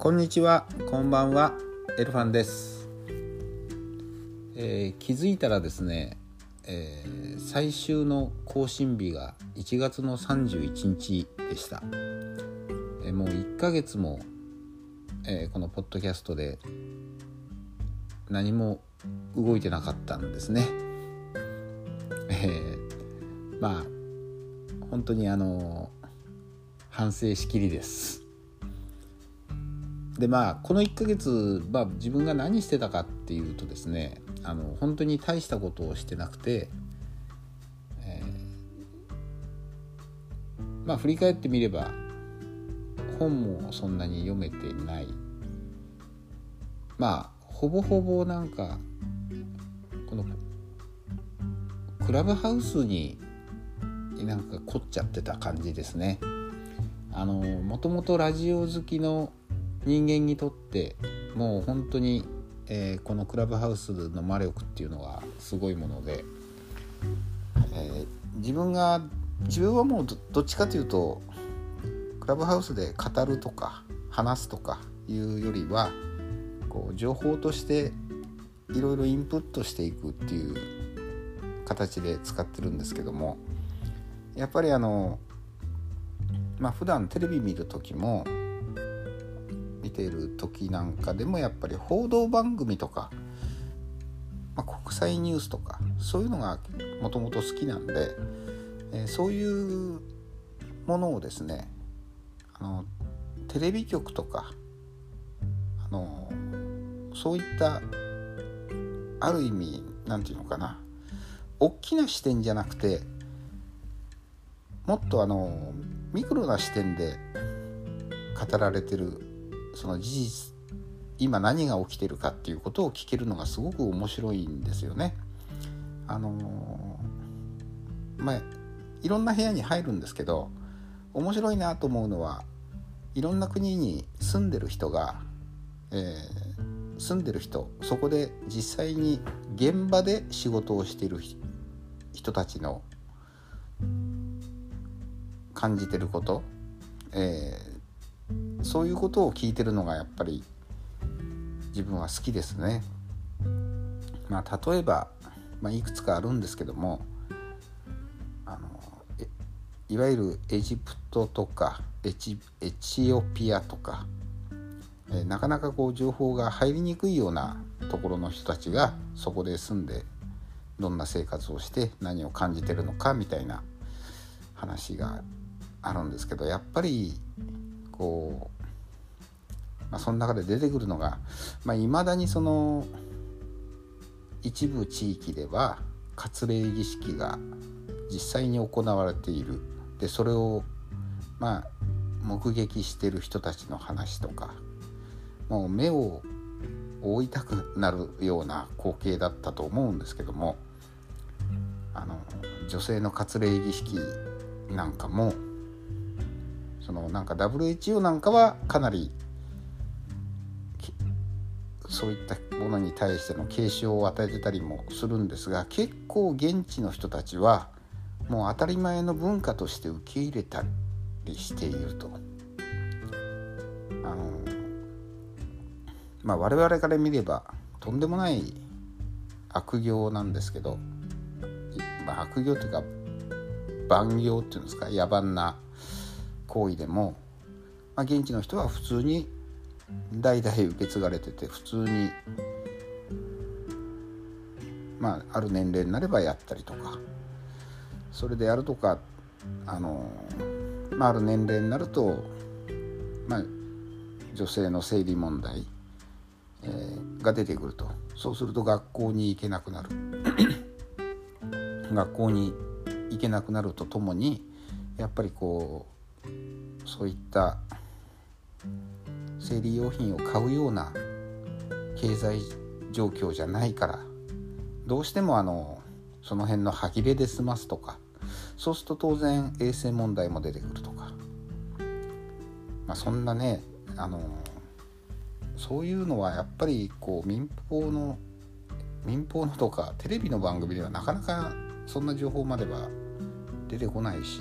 こんにちは、こんばんは、エルファンです。えー気づいたらですね、えー最終の更新日が1月の31日でした。えーもう1ヶ月も、えこのポッドキャストで何も動いてなかったんですね。えーまあ本当にあの反省しきりです。でまあこの1ヶ月、まあ、自分が何してたかっていうとですねあの本当に大したことをしてなくて、えーまあ振り返ってみれば本もそんなに読めてないまあほぼほぼなんかこのクラブハウスになんか凝っちゃってた感じですね。あのもともとラジオ好きの人間にとってもう本当に、えーこのクラブハウスの魔力っていうのはすごいもので、えー自分が自分はもうどどっちかというとクラブハウスで語るとか話すとかいうよりはこう情報としていろいろインプットしていくっていう形で使ってるんですけどもやっぱりあのまあ普段テレビ見る時も見てる時なんかでもやっぱり報道番組とか、まあ、国際ニュースとかそういうのがもともと好きなんで、えーそういうものをですねあのテレビ局とかあのそういったある意味なんていうのかな大きな視点じゃなくてもっとあのミクロな視点で語られてるその事実今何が起きてるかっていうことを聞けるのがすごく面白いんですよね。あのまあいろんな部屋に入るんですけど面白いなと思うのはいろんな国に住んでる人が、えー住んでる人そこで実際に現場で仕事をしている人人たちの感じてること、えーそういうことを聞いてるのがやっぱり自分は好きですね。まあ、例えば、まあ、いくつかあるんですけどもあのいわゆるエジプトとかエチエチオピアとか、えなかなかこう情報が入りにくいようなところの人たちがそこで住んでどんな生活をして何を感じてるのかみたいな話があるんですけどやっぱりこう、まあ、その中で出てくるのがいまあ、未だにその一部地域では割礼儀式が実際に行われている。でそれをまあ目撃してる人たちの話とかもう目を覆いたくなるような光景だったと思うんですけどもあの女性の割礼儀式なんかもそのなんか WHO なんかはかなりそういったものに対しての警鐘を与えてたりもするんですが結構現地の人たちはもう当たり前の文化として受け入れたりしていると。あのまあ我々から見ればとんでもない悪行なんですけど、まあ、悪行というか万行っていうんですか野蛮な行為でも、まあ、現地の人は普通に代々受け継がれてて普通にまあある年齢になればやったりとかそれでやるとかあの、まあ、ある年齢になると、まあ、女性の生理問題、えーが出てくると。そうすると学校に行けなくなる。学校に行けなくなるとともにやっぱりこうそういった生理用品を買うような経済状況じゃないからどうしてもあのその辺の歯切れで済ますとかそうすると当然衛生問題も出てくるとか、まあ、そんなねあのそういうのはやっぱりこう民放の民放のとかテレビの番組ではなかなかそんな情報までは出てこないし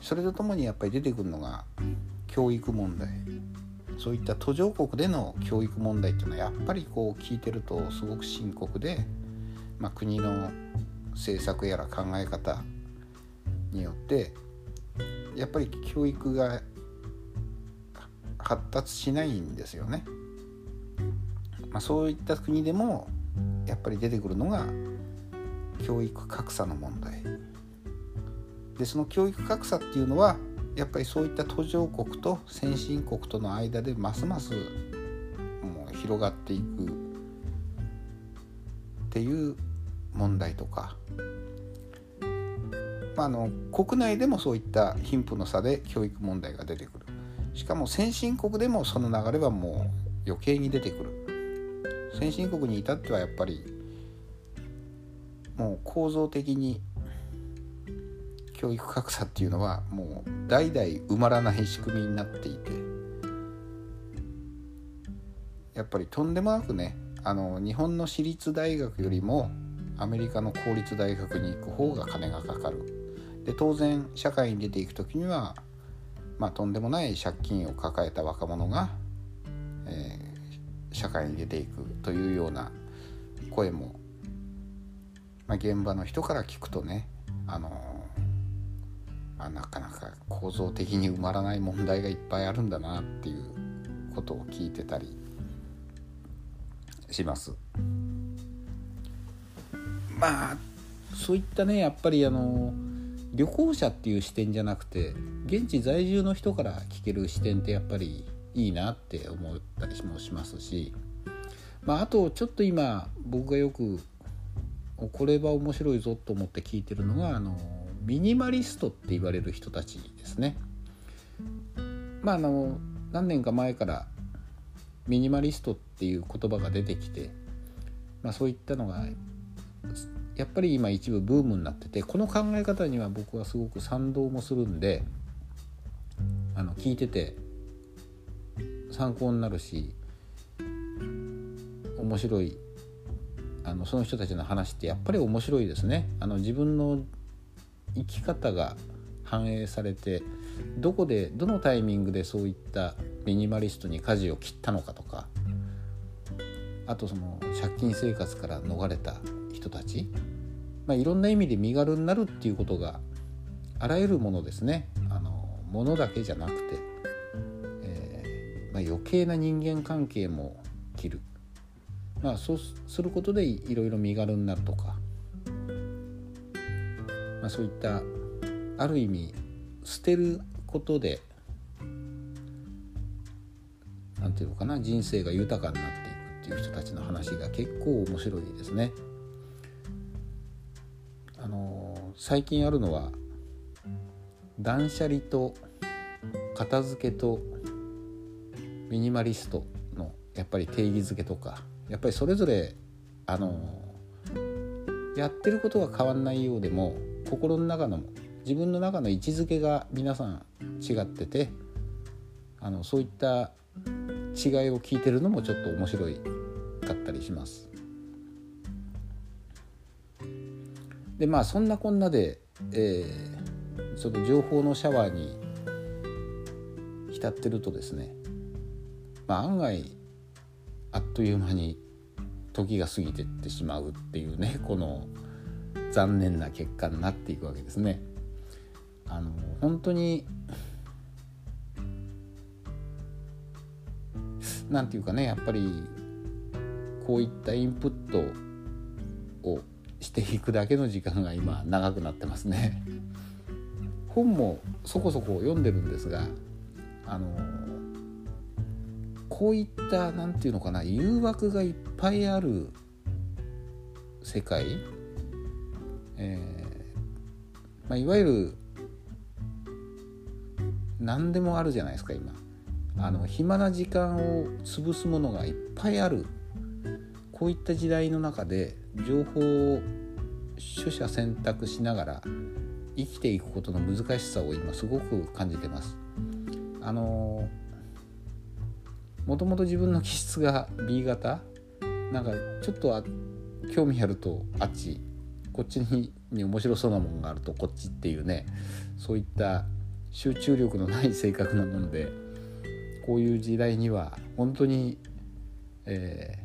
それとともにやっぱり出てくるのが教育問題そういった途上国での教育問題っていうのはやっぱりこう聞いてるとすごく深刻で、まあ、国の政策やら考え方によってやっぱり教育が発達しないんですよね。まあ、そういった国でもやっぱり出てくるのが教育格差の問題でその教育格差っていうのはやっぱりそういった途上国と先進国との間でますますもう広がっていくっていう問題とか、まあ、あの国内でもそういった貧富の差で教育問題が出てくる。しかも先進国でもその流れはもう余計に出てくる。先進国に至ってはやっぱりもう構造的に教育格差っていうのはもう代々埋まらない仕組みになっていてやっぱりとんでもなくねあの日本の私立大学よりもアメリカの公立大学に行く方が金がかかる。で当然社会に出ていく時には、まあ、とんでもない借金を抱えた若者が、えー、社会に出ていくというような声も、まあ、現場の人から聞くとねあのあなかなか構造的に埋まらない問題がいっぱいあるんだなっていうことを聞いてたりします。まあそういったねやっぱりあの旅行者っていう視点じゃなくて現地在住の人から聞ける視点ってやっぱりいいなって思ったりもしますし、まあ、あとちょっと今僕がよくこれは面白いぞと思って聞いてるのがあのミニマリストって言われる人たちですね。まああの何年か前からミニマリストっていう言葉が出てきて、まあ、そういったのがやっぱり今一部ブームになっててこの考え方には僕はすごく賛同もするんであの聞いてて参考になるし面白いあのその人たちの話ってやっぱり面白いですね。あの自分の生き方が反映されてどこでどのタイミングでそういったミニマリストに舵を切ったのかとかあとその借金生活から逃れた人たち、まあ、いろんな意味で身軽になるっていうことがあらゆるものですね。あのものだけじゃなくて、えー、まあ、余計な人間関係も切る、まあ、そうすることでいろいろ身軽になるとかまあ、そういったある意味捨てることで何て言うのかな人生が豊かになっていくっていう人たちの話が結構面白いですね。あの最近あるのは断捨離と片付けとミニマリストのやっぱり定義づけとかやっぱりそれぞれあのやってることは変わんないようでも心の中の自分の中の位置づけが皆さん違っててあのそういった違いを聞いてるのもちょっと面白いかったりします。でまあそんなこんなで、えー、その情報のシャワーに浸ってるとですね、まあ、案外あっという間に時が過ぎてってしまうっていうねこの残念な結果になっていくわけですね。あの本当に何て言うかねやっぱりこういったインプットをしていくだけの時間が今長くなってますね。本もそこそこ読んでるんですがあのこういった何て言うのかな誘惑がいっぱいある世界えー、まあ、いわゆる何でもあるじゃないですか今。あの暇な時間を潰すものがいっぱいある。こういった時代の中で情報を取捨選択しながら生きていくことの難しさを今すごく感じてます。あのもともと自分の気質が B 型？なんかちょっと興味あるとあっちこっちに面白そうなものがあるとこっちっていうねそういった集中力のない性格なもんでこういう時代には本当に、え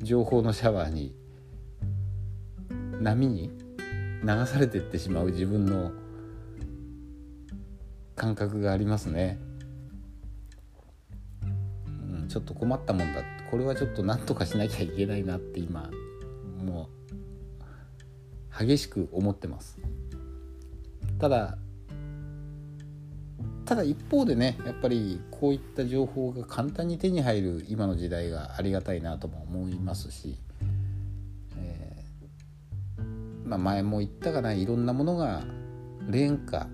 ー、情報のシャワーに波に流されていってしまう自分の感覚がありますね。うん、ちょっと困ったもんだこれはちょっと何とかしなきゃいけないなって今もう激しく思ってます。ただただ一方でねやっぱりこういった情報が簡単に手に入る今の時代がありがたいなとも思いますし、えー、まあ、前も言ったかないろんなものが廉価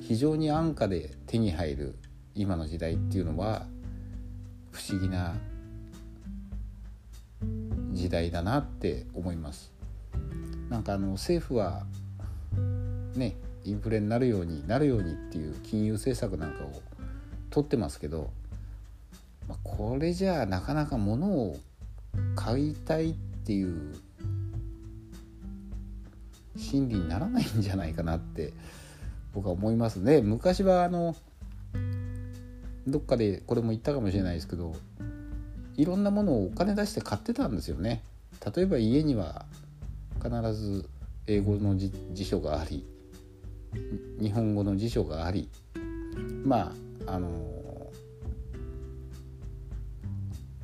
非常に安価で手に入る今の時代っていうのは不思議な時代だなって思います。なんかあの政府はねインフレになるようになるようにっていう金融政策なんかを取ってますけど、まあ、これじゃあなかなか物を買いたいっていう心理にならないんじゃないかなって僕は思いますね。昔はあのどっかでこれも言ったかもしれないですけどいろんなものをお金出して買ってたんですよね。例えば家には必ず英語の辞書があり日本語の辞書がありまああの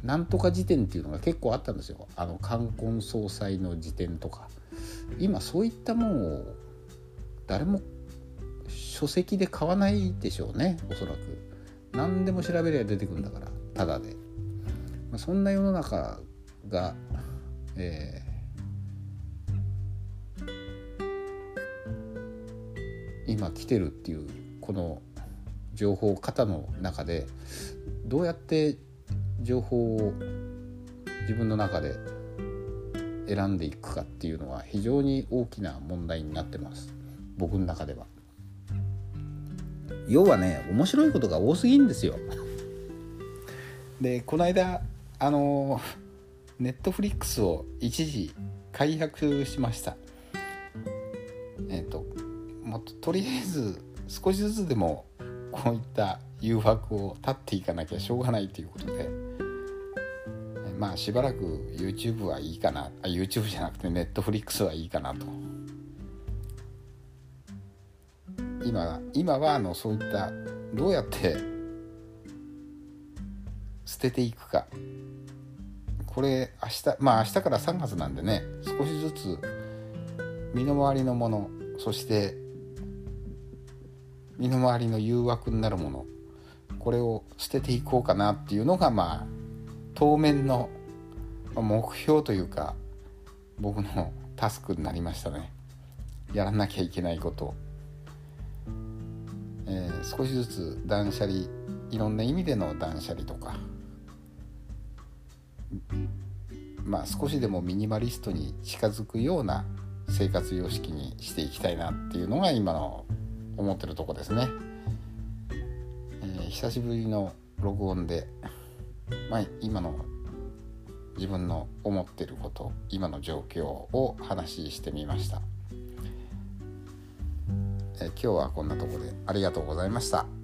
なんとか辞典っていうのが結構あったんですよ。あの冠婚葬祭の辞典とか。今そういったもんを誰も書籍で買わないでしょうねおそらく。何でも調べりゃ出てくるんだからただで、まあ、そんな世の中が、え今来てるっていうこの情報型の中でどうやって情報を自分の中で選んでいくかっていうのは非常に大きな問題になってます僕の中では。要はね面白いことが多すぎんですよ。でこの間あのネットフリックスを一時解約しました。えっ、ー、ともっととりあえず少しずつでもこういった誘惑を断っていかなきゃしょうがないということでまあしばらく YouTube はいいかなあ YouTube じゃなくて Netflix はいいかなと。今今はあのそういったどうやって捨てていくか。これ明日まあ明日から3月なんでね少しずつ身の回りのものそして身の回りの誘惑になるもの。これを捨てていこうかなっていうのがまあ当面の目標というか僕のタスクになりましたね。やらなきゃいけないこと、えー、少しずつ断捨離いろんな意味での断捨離とかまあ少しでもミニマリストに近づくような生活様式にしていきたいなっていうのが今の思ってるとこですね、えー、久しぶりの録音で、まあ、今の自分の思ってること今の状況を話してみました、えー、今日はこんなとこでありがとうございました。